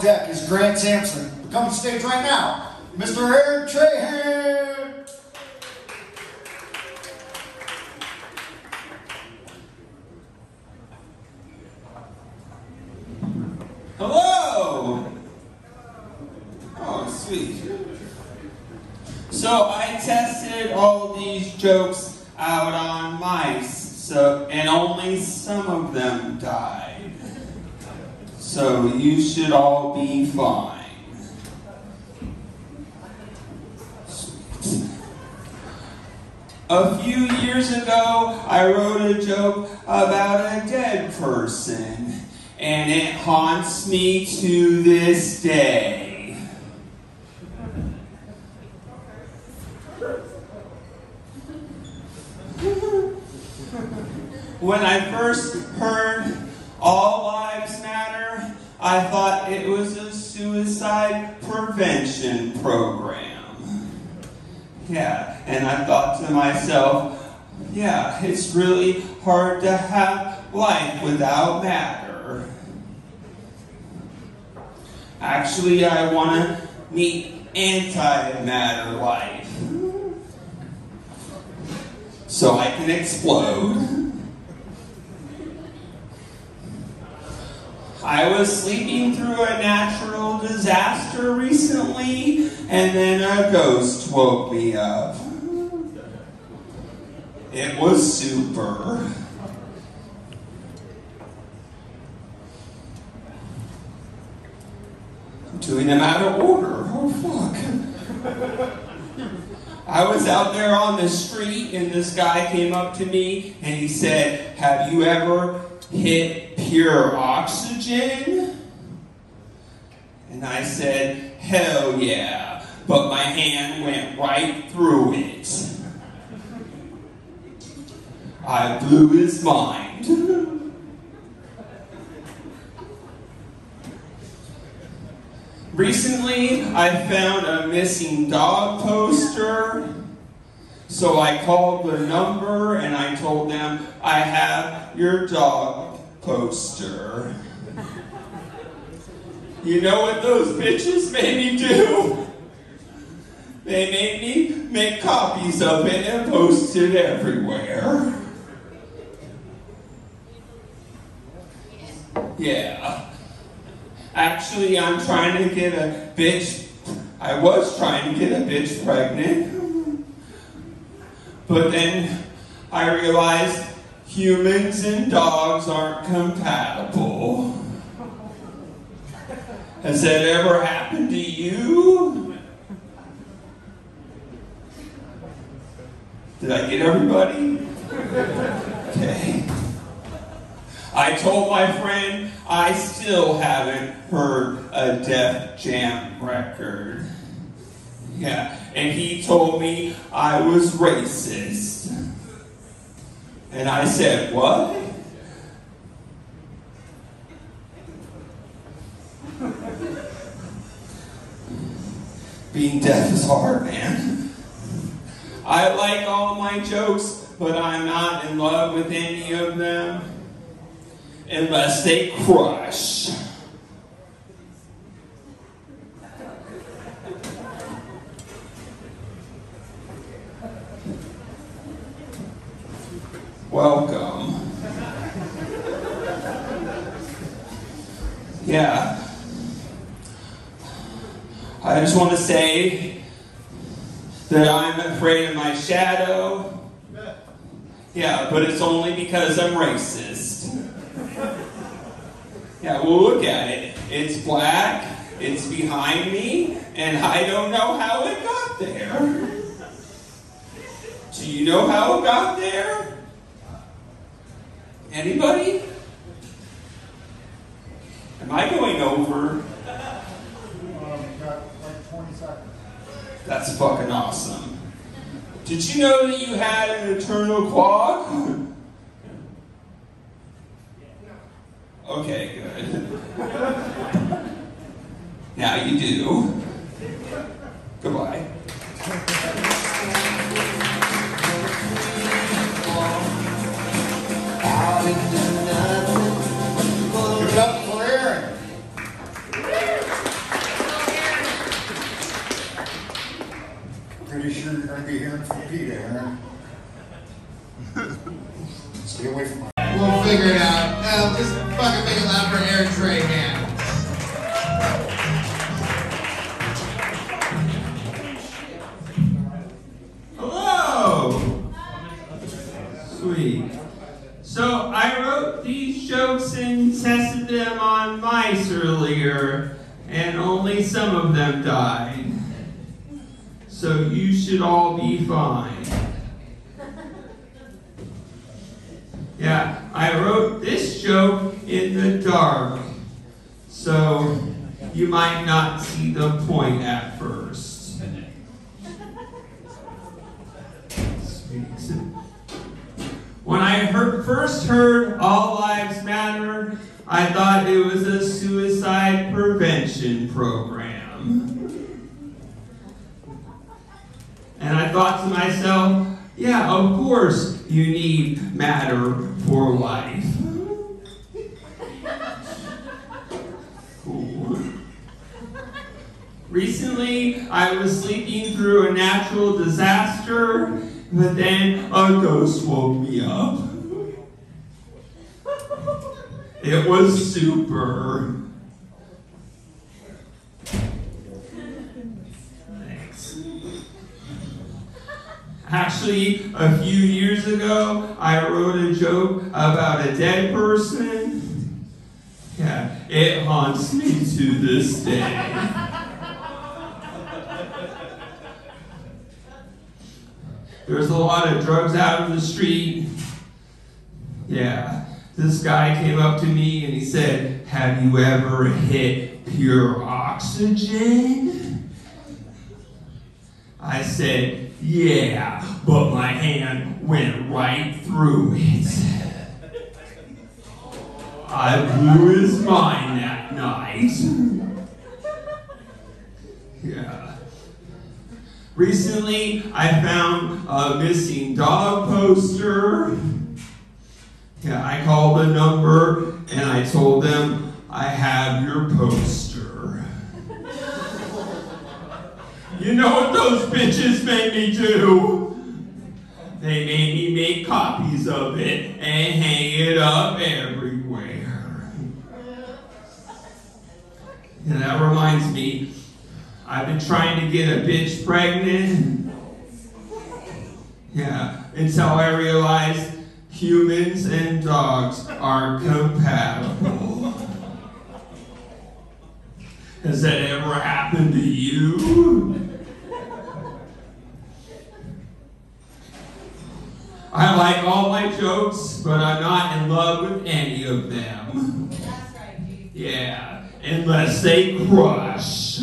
deck is Grant Sampson. Come to stage right now, Mr. Eric Trahan. Hello! Oh, sweet. So I tested all these jokes out on mice, so and only some of them died. So you should all be fine. A few years ago, I wrote a joke about a dead person, and it haunts me to this day. When I first heard All Lives Matter, I thought it was a suicide prevention program. Yeah, and I thought to myself, yeah, it's really hard to have life without matter. Actually, I want to meet antimatter life so I can explode. I was sleeping through a natural disaster recently, and then a ghost woke me up. It was super. I'm doing them out of order. Oh, fuck. I was out there on the street, and this guy came up to me and he said, Have you ever hit pure oxygen? And I said, Hell yeah. But my hand went right through it. I blew his mind. Recently, I found a missing dog poster. So I called the number and I told them, I have your dog poster. You know what those bitches made me do? They made me make copies of it and post it everywhere. Yeah. Actually, I'm trying to get a bitch. I was trying to get a bitch pregnant. But then I realized humans and dogs aren't compatible. Has that ever happened to you? Did I get everybody? Okay. I told my friend I still haven't heard a Def Jam record. Yeah, and he told me I was racist. And I said, What? Being deaf is hard, man. I like all my jokes, but I'm not in love with any of them unless they crush. Welcome. Yeah. I just want to say that I'm afraid of my shadow. Yeah, but it's only because I'm racist. Yeah, well, look at it. It's black, it's behind me, and I don't know how it got there. Do you know how it got there? Anybody? Am I going over? Um, got like 20 seconds. That's fucking awesome. Did you know that you had an eternal quad? fine. Yeah, I wrote this joke in the dark, so you might not see the point at first. When I heard, first heard All Lives Matter, I thought it was a suicide prevention program. And I thought to myself, yeah, of course you need matter for life. Cool. Recently, I was sleeping through a natural disaster, but then a ghost woke me up. It was super. Actually, a few years ago, I wrote a joke about a dead person. Yeah, it haunts me to this day. There's a lot of drugs out in the street. Yeah, this guy came up to me and he said, Have you ever hit pure oxygen? I said, Yeah, but my hand went right through it. I blew his mind that night. Yeah. Recently, I found a missing dog poster. Yeah, I called the number and I told them, I have your poster. You know what those bitches made me do? They made me make copies of it and hang it up everywhere. And that reminds me, I've been trying to get a bitch pregnant. Yeah, until I realized humans and dogs are compatible. Has that ever happened to you? Like all my jokes, but I'm not in love with any of them. That's right. Yeah, unless they crush.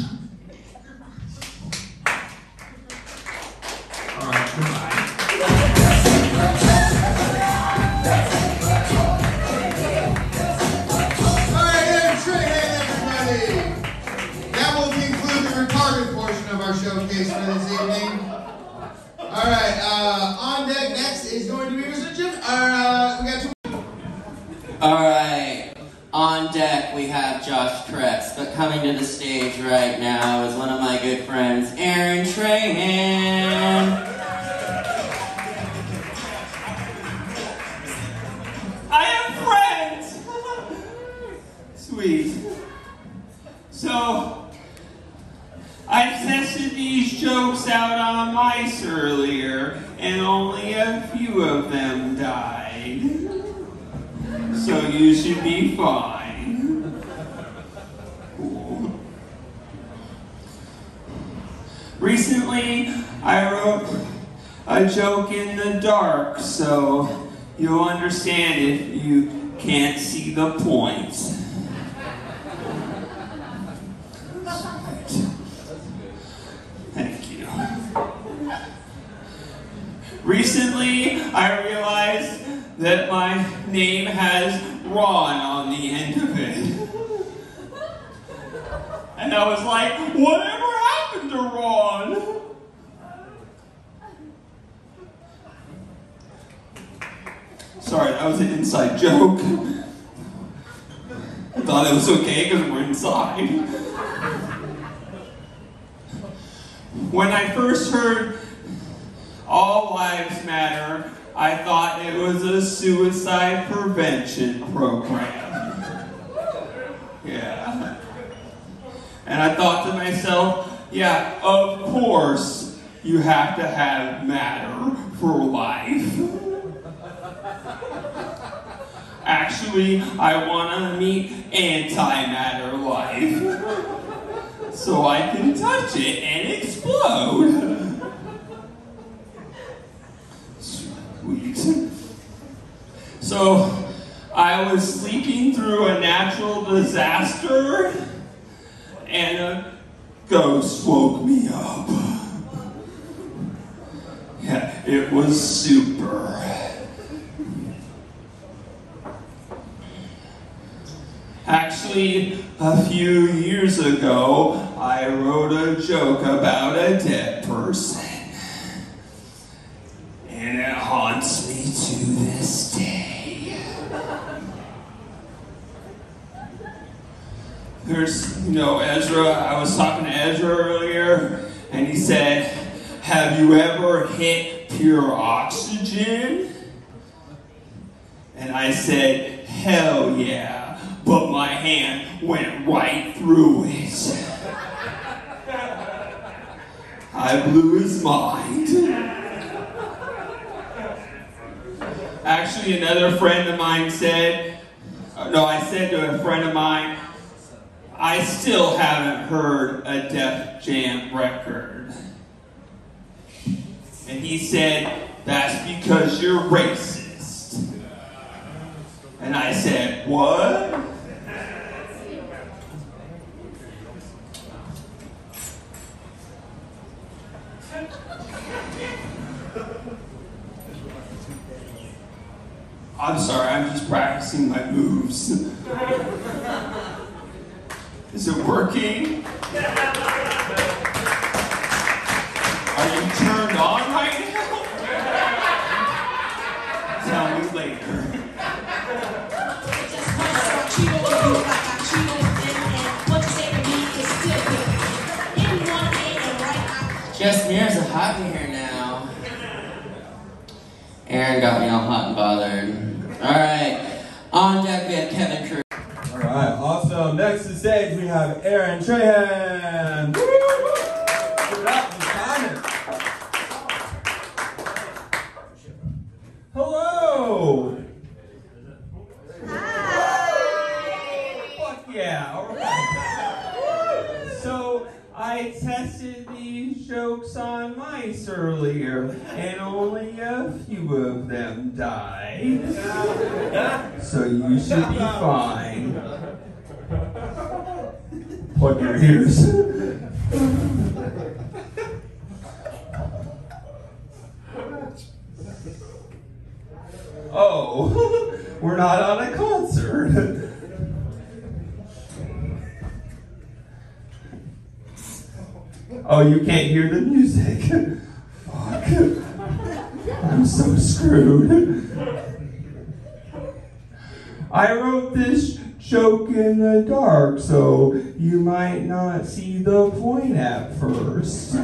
Alright, on deck we have Josh Kretz, but coming to the stage right now is one of my good friends, Aaron Trahan. I have friends! Sweet. So, I tested these jokes out on mice earlier, and only a few of them died. So you should be fine. Recently, I wrote a joke in the dark, so you'll understand if you can't see the point. Thank you. Recently, I realized that my name has Ron on the end of it. And I was like, whatever happened to Ron? Sorry, that was an inside joke. I thought it was okay because we're inside. When I first heard all lives matter, I thought it was a suicide prevention program. Yeah. And I thought to myself, yeah, of course you have to have matter for life. Actually, I want to meet antimatter life so I can touch it and explode. Sweet. So, I was sleeping through a natural disaster and a ghost woke me up. Yeah, it was super. Actually, a few years ago, I wrote a joke about a dead person. And it haunts me to this day. There's, you know, Ezra, I was talking to Ezra earlier, and he said, Have you ever hit pure oxygen? And I said, Hell yeah. But my hand went right through it. I blew his mind. Actually, another friend of mine said, uh, no, I said to a friend of mine, I still haven't heard a Def Jam record. And he said, that's because you're racist. And I said, what? I'm sorry, I'm just practicing my moves. Is it working? Are you turned on right now? Tell me later. Just mirrors are hot in here now. Aaron got me all hot and bothered. Alright, on deck we have Kevin Cruz. All right, awesome. Next to the stage, we have Aaron Trahan. Hello. Fuck yeah. So I tested these jokes on mice earlier, and only a few of them died. So you should be fine. Plug your ears. oh, we're not on a concert. Oh, you can't hear the music. Fuck. I'm so screwed. I wrote this joke in the dark, so you might not see the point at first.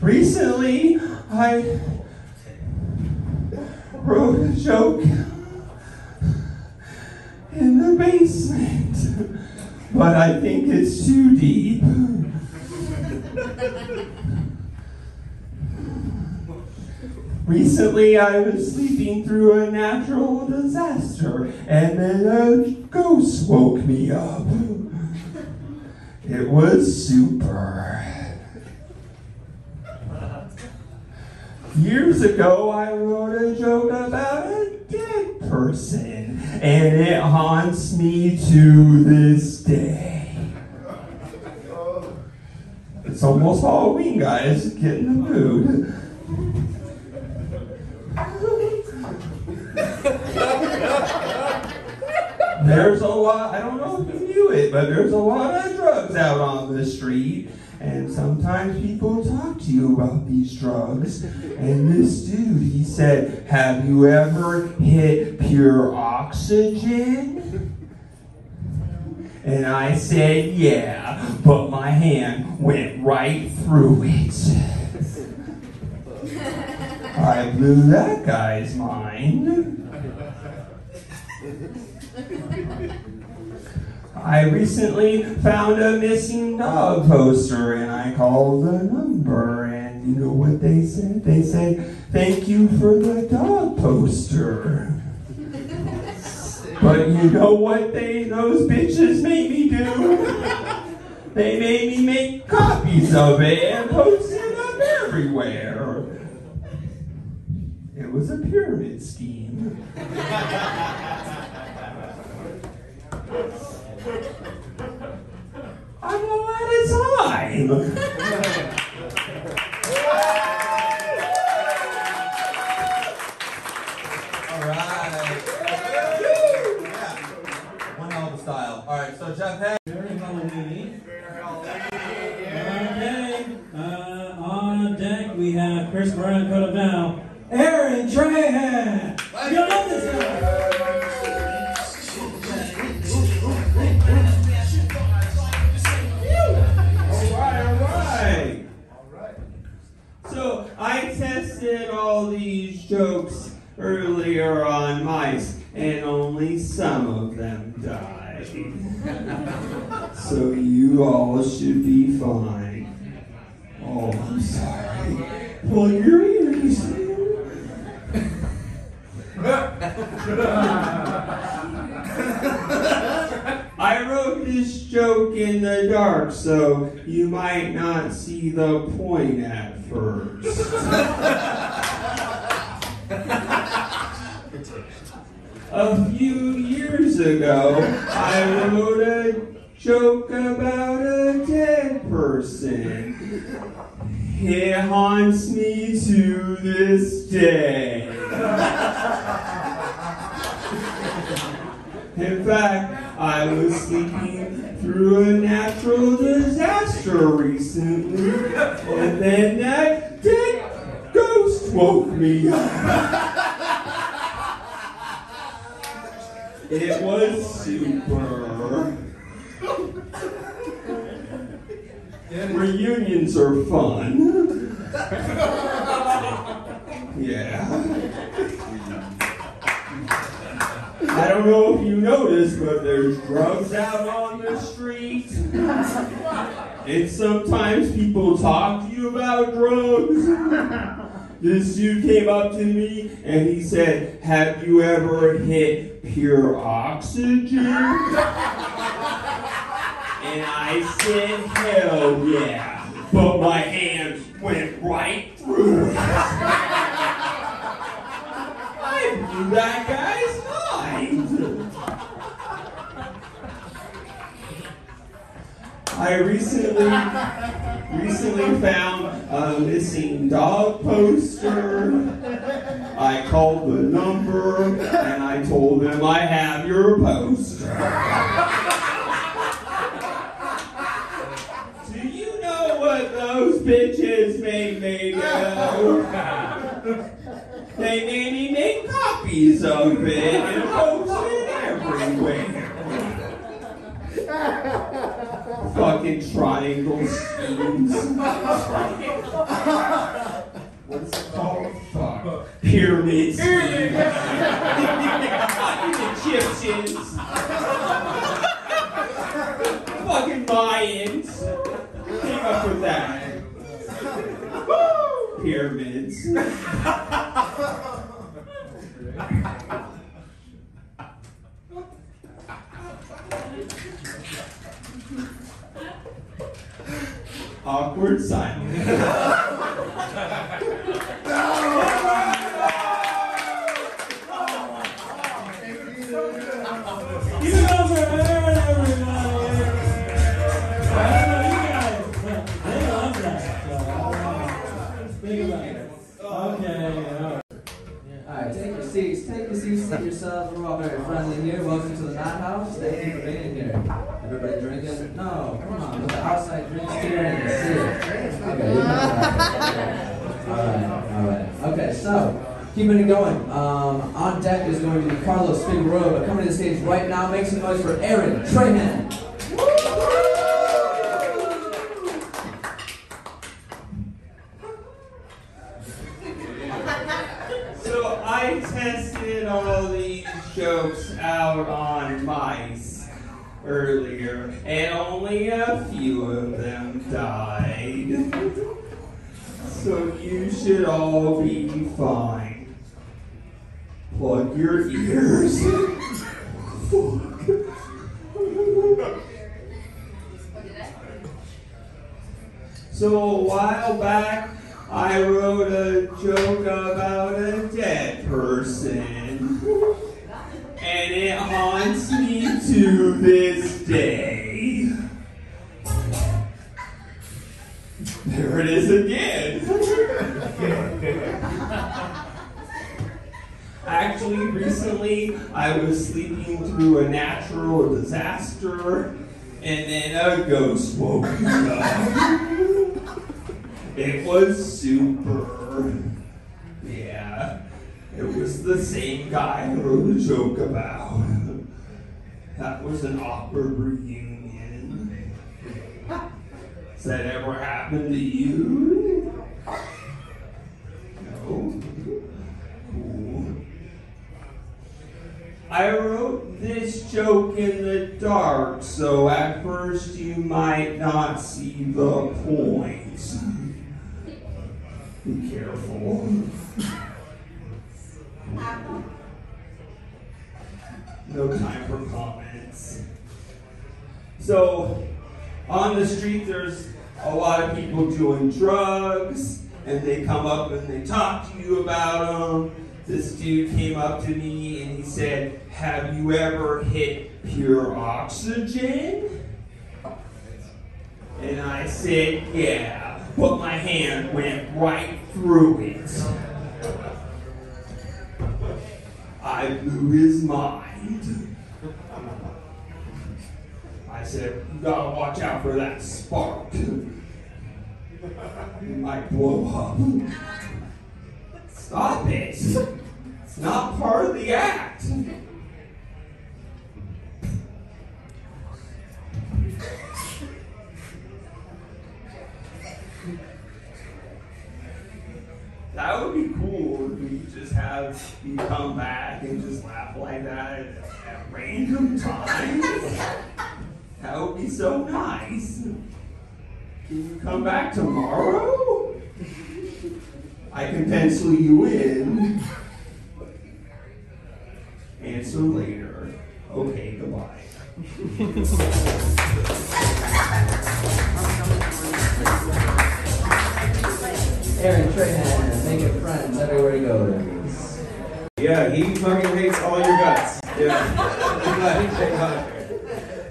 Recently, I wrote a joke in the basement, but I think it's too deep. Recently, I was sleeping through a natural disaster, and then a ghost woke me up. It was super. Years ago, I wrote a joke about a dead person, and it haunts me to this day. It's almost Halloween, guys. Get in the mood. There's a lot, I don't know if you knew it, but there's a lot of drugs out on the street. And sometimes people talk to you about these drugs. And this dude, he said, Have you ever hit pure oxygen? And I said, yeah, but my hand went right through it. I blew that guy's mind. I recently found a missing dog poster and I called the number and you know what they said? They said, thank you for the dog poster. But you know what they those bitches made me do? They made me make copies of it and post it up everywhere. It was a pyramid scheme. I'm all out of time. We have Chris Brown, put him down. Aaron Trahan. You love this guy. All these jokes earlier on mice, and only some of them died. so you all should be fine. Oh, I'm sorry. Well, your ears. I wrote this joke in the dark, so you might not see the point at first. A few years ago, I wrote a joke about a dead person. It haunts me to this day. In fact, I was sleeping through a natural disaster recently, and then that dead ghost woke me up. It was super. Reunions are fun. Yeah. I don't know if you noticed, but there's drugs out on the street. And sometimes people talk to you about drugs. This dude came up to me and he said, Have you ever hit pure oxygen? And I said, Hell yeah. But my hands went right through it. I blew that guy's mind. I recently recently found a missing dog poster. I called the number and I told them I have your poster. Do you know what those bitches made me do? They made me make copies of it and post it everywhere. Fucking triangle schemes. What's it called? Fuck. Pyramid tested all these jokes out on mice earlier, and only a few of them died. So you should all be fine. Plug your ears. So a while back, I wrote a joke about a dead person. And it haunts me to this day. There it is again. Actually, recently I was sleeping through a natural disaster, and then a ghost woke me up. It was super. Yeah, it was the same guy I wrote a joke about. That was an awkward reunion. Has that ever happened to you? No? Cool. I wrote this joke in the dark, so at first you might not see the point. Be careful. No time for comments. So, on the street, there's a lot of people doing drugs, and they come up and they talk to you about them. This dude came up to me and he said, Have you ever hit pure oxygen? And I said, Yeah, but my hand went right through it. I blew his mind. I said, You gotta watch out for that spark. You might blow up. Stop it. It's not part of the act. So nice. Can you come back tomorrow? I can pencil you in. Answer later. Okay, goodbye. Aaron Trahan, making friends everywhere he goes. Yeah, he fucking hates all your guts. Yeah.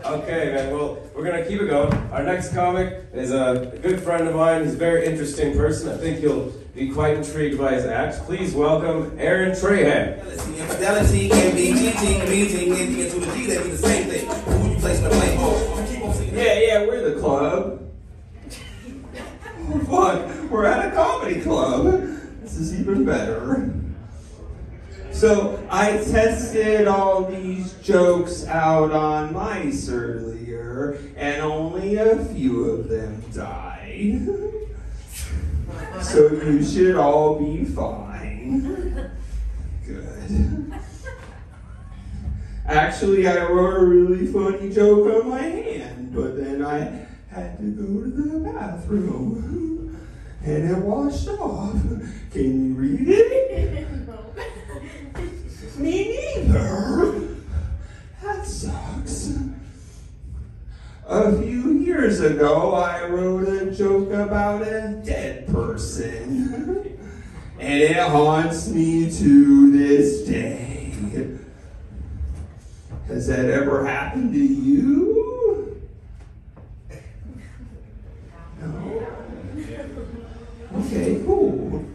Okay, man. Well, we're gonna keep it going. Our next comic is a good friend of mine. He's a very interesting person. I think you'll be quite intrigued by his act. Please welcome Aaron Trahan. Infidelity can be cheating, the G, be the same thing. Who you placing the blame Yeah, yeah, we're the club. Fuck, we're at a comedy club. This is even better. So, I tested all these jokes out on mice earlier, and only a few of them died. So, you should all be fine. Good. Actually, I wrote a really funny joke on my hand, but then I had to go to the bathroom and it washed off. Can you read it? Me neither. That sucks. A few years ago, I wrote a joke about a dead person, and it haunts me to this day. Has that ever happened to you? No? Okay, cool.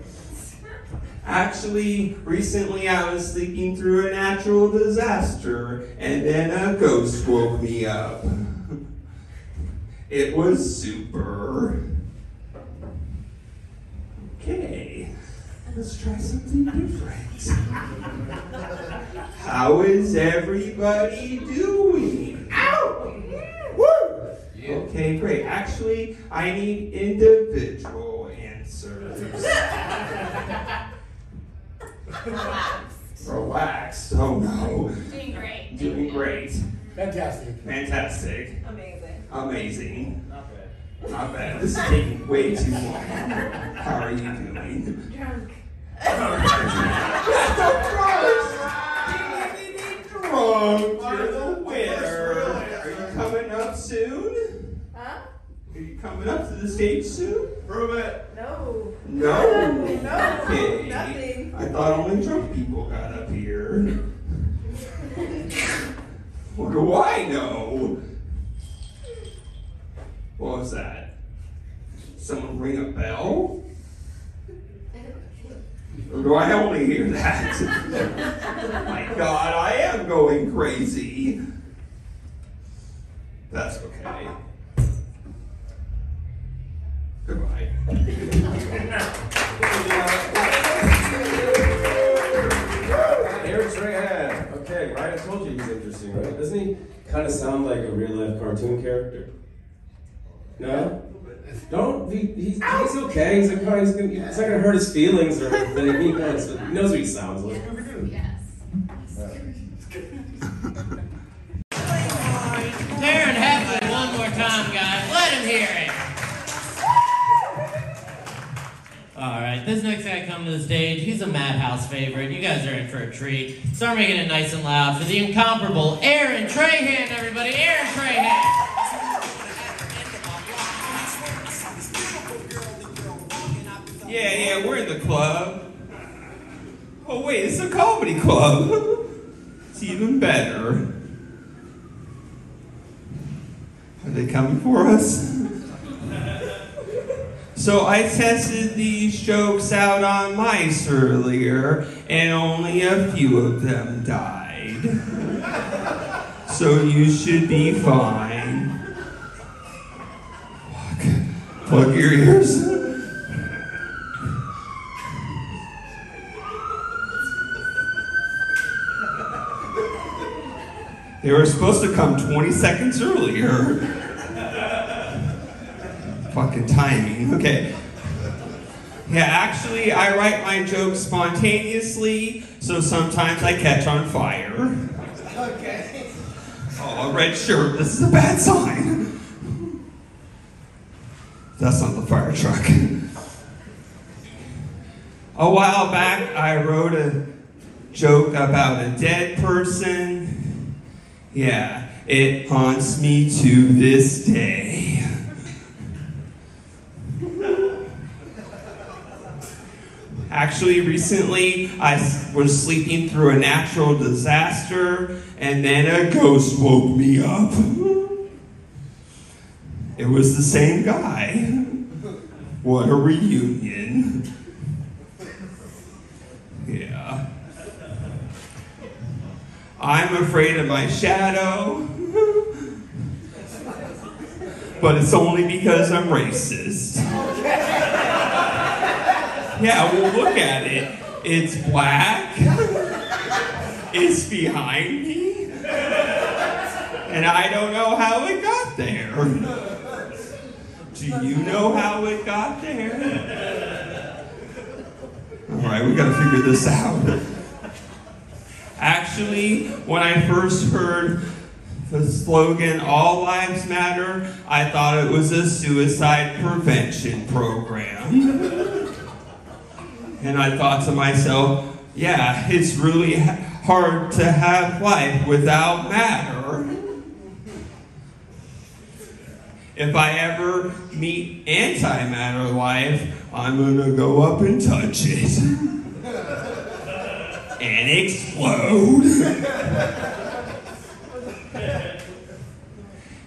Actually, recently I was sleeping through a natural disaster, and then a ghost woke me up. It was super. Okay, let's try something different. How is everybody doing? Ow! Woo! Okay, great. Actually, I need individual answers. Relaxed. Oh no. Doing great. Doing great. Fantastic. Fantastic. Amazing. Amazing. Not bad. Not bad. This is taking way too long. How are you doing? Drunk. Stop drunk. You're the winner. Are you coming up soon? Huh? Are you coming up to the stage soon? Prove it. No. No. No. Okay. Nothing. I thought only drunk people got up here. What do I know? What was that? Someone ring a bell? Or do I only hear that? My God, I am going crazy. That's okay. Goodbye. Aaron Strahan. Okay, right. I told you he's interesting, right? Doesn't he kind of sound like a real life cartoon character? No. Don't. He, he's, he's okay. He's, like, he's gonna, it's not gonna hurt his feelings or anything. He knows, he knows what he sounds like. Yes. Darren Heflin one more time, guys. Let him hear it. All right, this next guy coming to the stage, he's a Madhouse favorite. You guys are in for a treat. Start making it nice and loud for the incomparable Aaron Trahan, everybody. Aaron Trahan. Yeah, yeah, we're in the club. Oh, wait, it's a comedy club. It's even better. Are they coming for us? So I tested these jokes out on mice earlier, and only a few of them died. So you should be fine. Fuck. Plug your ears. They were supposed to come 20 seconds earlier. Fucking timing. Okay. Yeah, actually, I write my jokes spontaneously, so sometimes I catch on fire. Okay. Oh, a red shirt. This is a bad sign. That's not the fire truck. A while back, I wrote a joke about a dead person. Yeah, it haunts me to this day. Actually, recently I was sleeping through a natural disaster, and then a ghost woke me up. It was the same guy. What a reunion. Yeah. I'm afraid of my shadow, but it's only because I'm racist. Yeah, well, look at it. It's black. It's behind me. And I don't know how it got there. Do you know how it got there? All right, we gotta figure this out. Actually, when I first heard the slogan All Lives Matter, I thought it was a suicide prevention program. And I thought to myself, yeah, it's really hard to have life without matter. If I ever meet antimatter life, I'm gonna go up and touch it. and explode.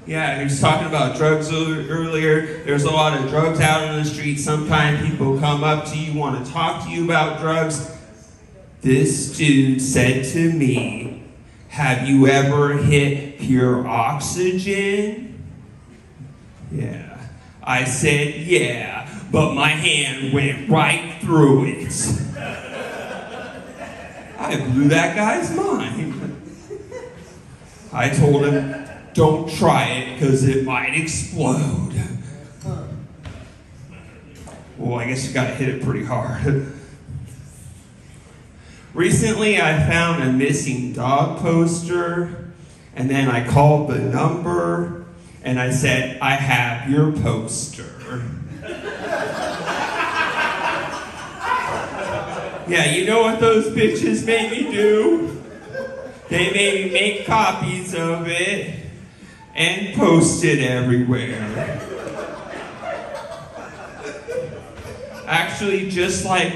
Yeah, he was talking about drugs earlier. There's a lot of drugs out on the street. Sometimes people come up to you, want to talk to you about drugs. This dude said to me, Have you ever hit pure oxygen? Yeah. I said, Yeah, but my hand went right through it. I blew that guy's mind. I told him, don't try it because it might explode. Well, I guess you gotta hit it pretty hard. Recently, I found a missing dog poster, and then I called the number and I said, I have your poster. yeah, you know what those bitches made me do? They made me make copies of it and post it everywhere. Actually, just like,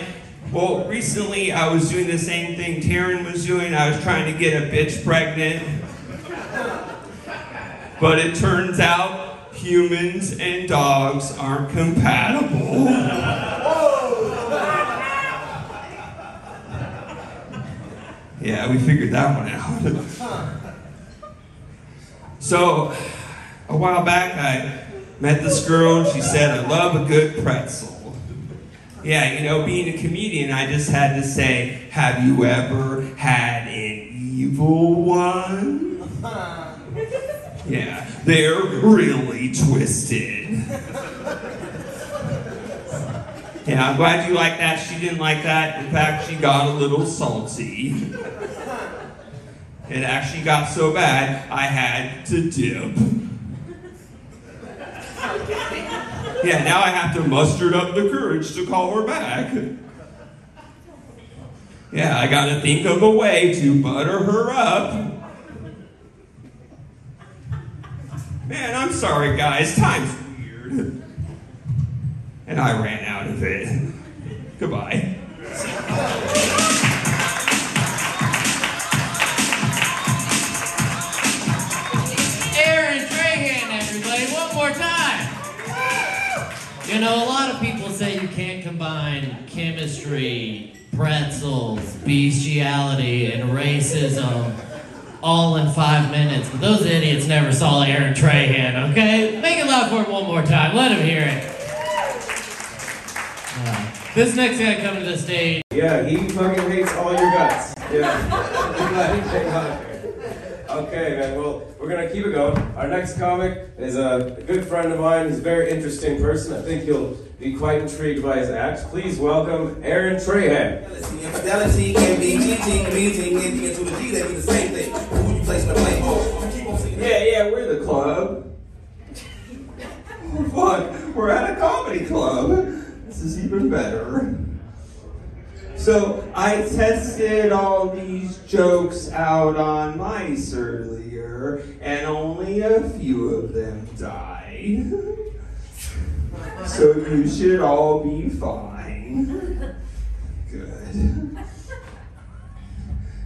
well, recently I was doing the same thing Taryn was doing. I was trying to get a bitch pregnant. But it turns out humans and dogs aren't compatible. Yeah, we figured that one out. so, a while back, I met this girl and she said, I love a good pretzel. Yeah, you know, being a comedian, I just had to say, Have you ever had an evil one? Yeah, they're really twisted. Yeah, I'm glad you like that. She didn't like that. In fact, she got a little salty. It actually got so bad, I had to dip. Yeah, now I have to muster up the courage to call her back. Yeah, I gotta think of a way to butter her up. Man, I'm sorry, guys. Time's weird. And I ran out of it. Goodbye. You know, a lot of people say you can't combine chemistry, pretzels, bestiality, and racism all in five minutes, but those idiots never saw Aaron Trahan, okay? Make it loud for him one more time. Let him hear it. Uh, this next guy coming to the stage. Yeah, he fucking hates all your guts. Yeah. I'm glad he came out here. Okay, man. Well, we're gonna keep it going. Our next comic is a good friend of mine. He's a very interesting person. I think you'll be quite intrigued by his acts. Please welcome Aaron Trahan. Infidelity can be cheating, meeting, into the G, they be the same thing. Who you place in the blame on. Yeah, yeah, we're the club. Fuck, we're at a comedy club. This is even better. So I tested all these jokes out on mice earlier, and only a few of them died. So you should all be fine. Good.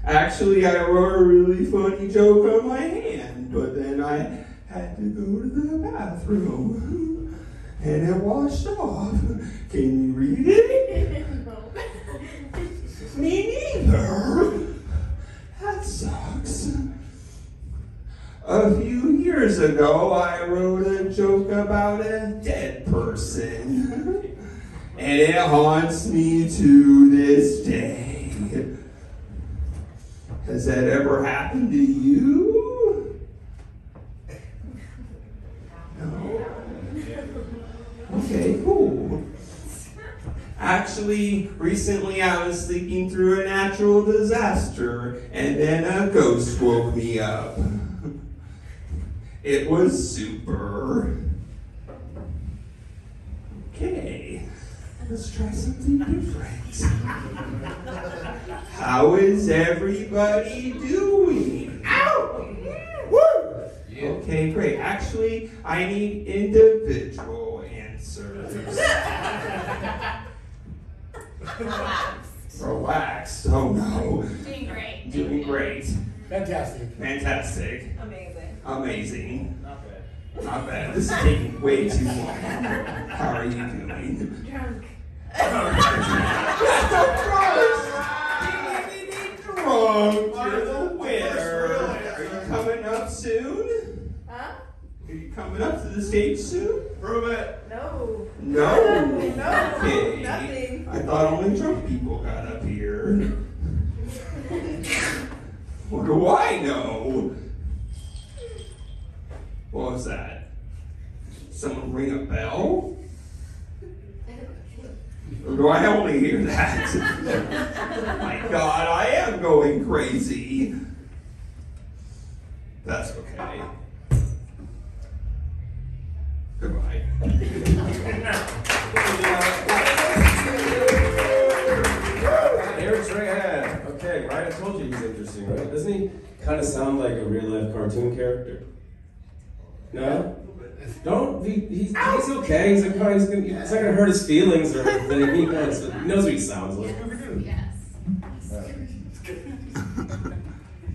Actually, I wrote a really funny joke on my hand, but then I had to go to the bathroom, and it washed off. Can you read it? Me neither. That sucks. A few years ago, I wrote a joke about a dead person, and it haunts me to this day. Has that ever happened to you? No? Okay. Actually, recently I was sleeping through a natural disaster, and then a ghost woke me up. It was super. Okay, let's try something different. How is everybody doing? Ow! Woo! Okay, great. Actually, I need individual answers. Relaxed. Relaxed. Oh no. Doing great. Doing great. Fantastic. Fantastic. Amazing. Amazing. Not bad. Not bad. This is taking way too long. How are you doing? Drunk. Drunk.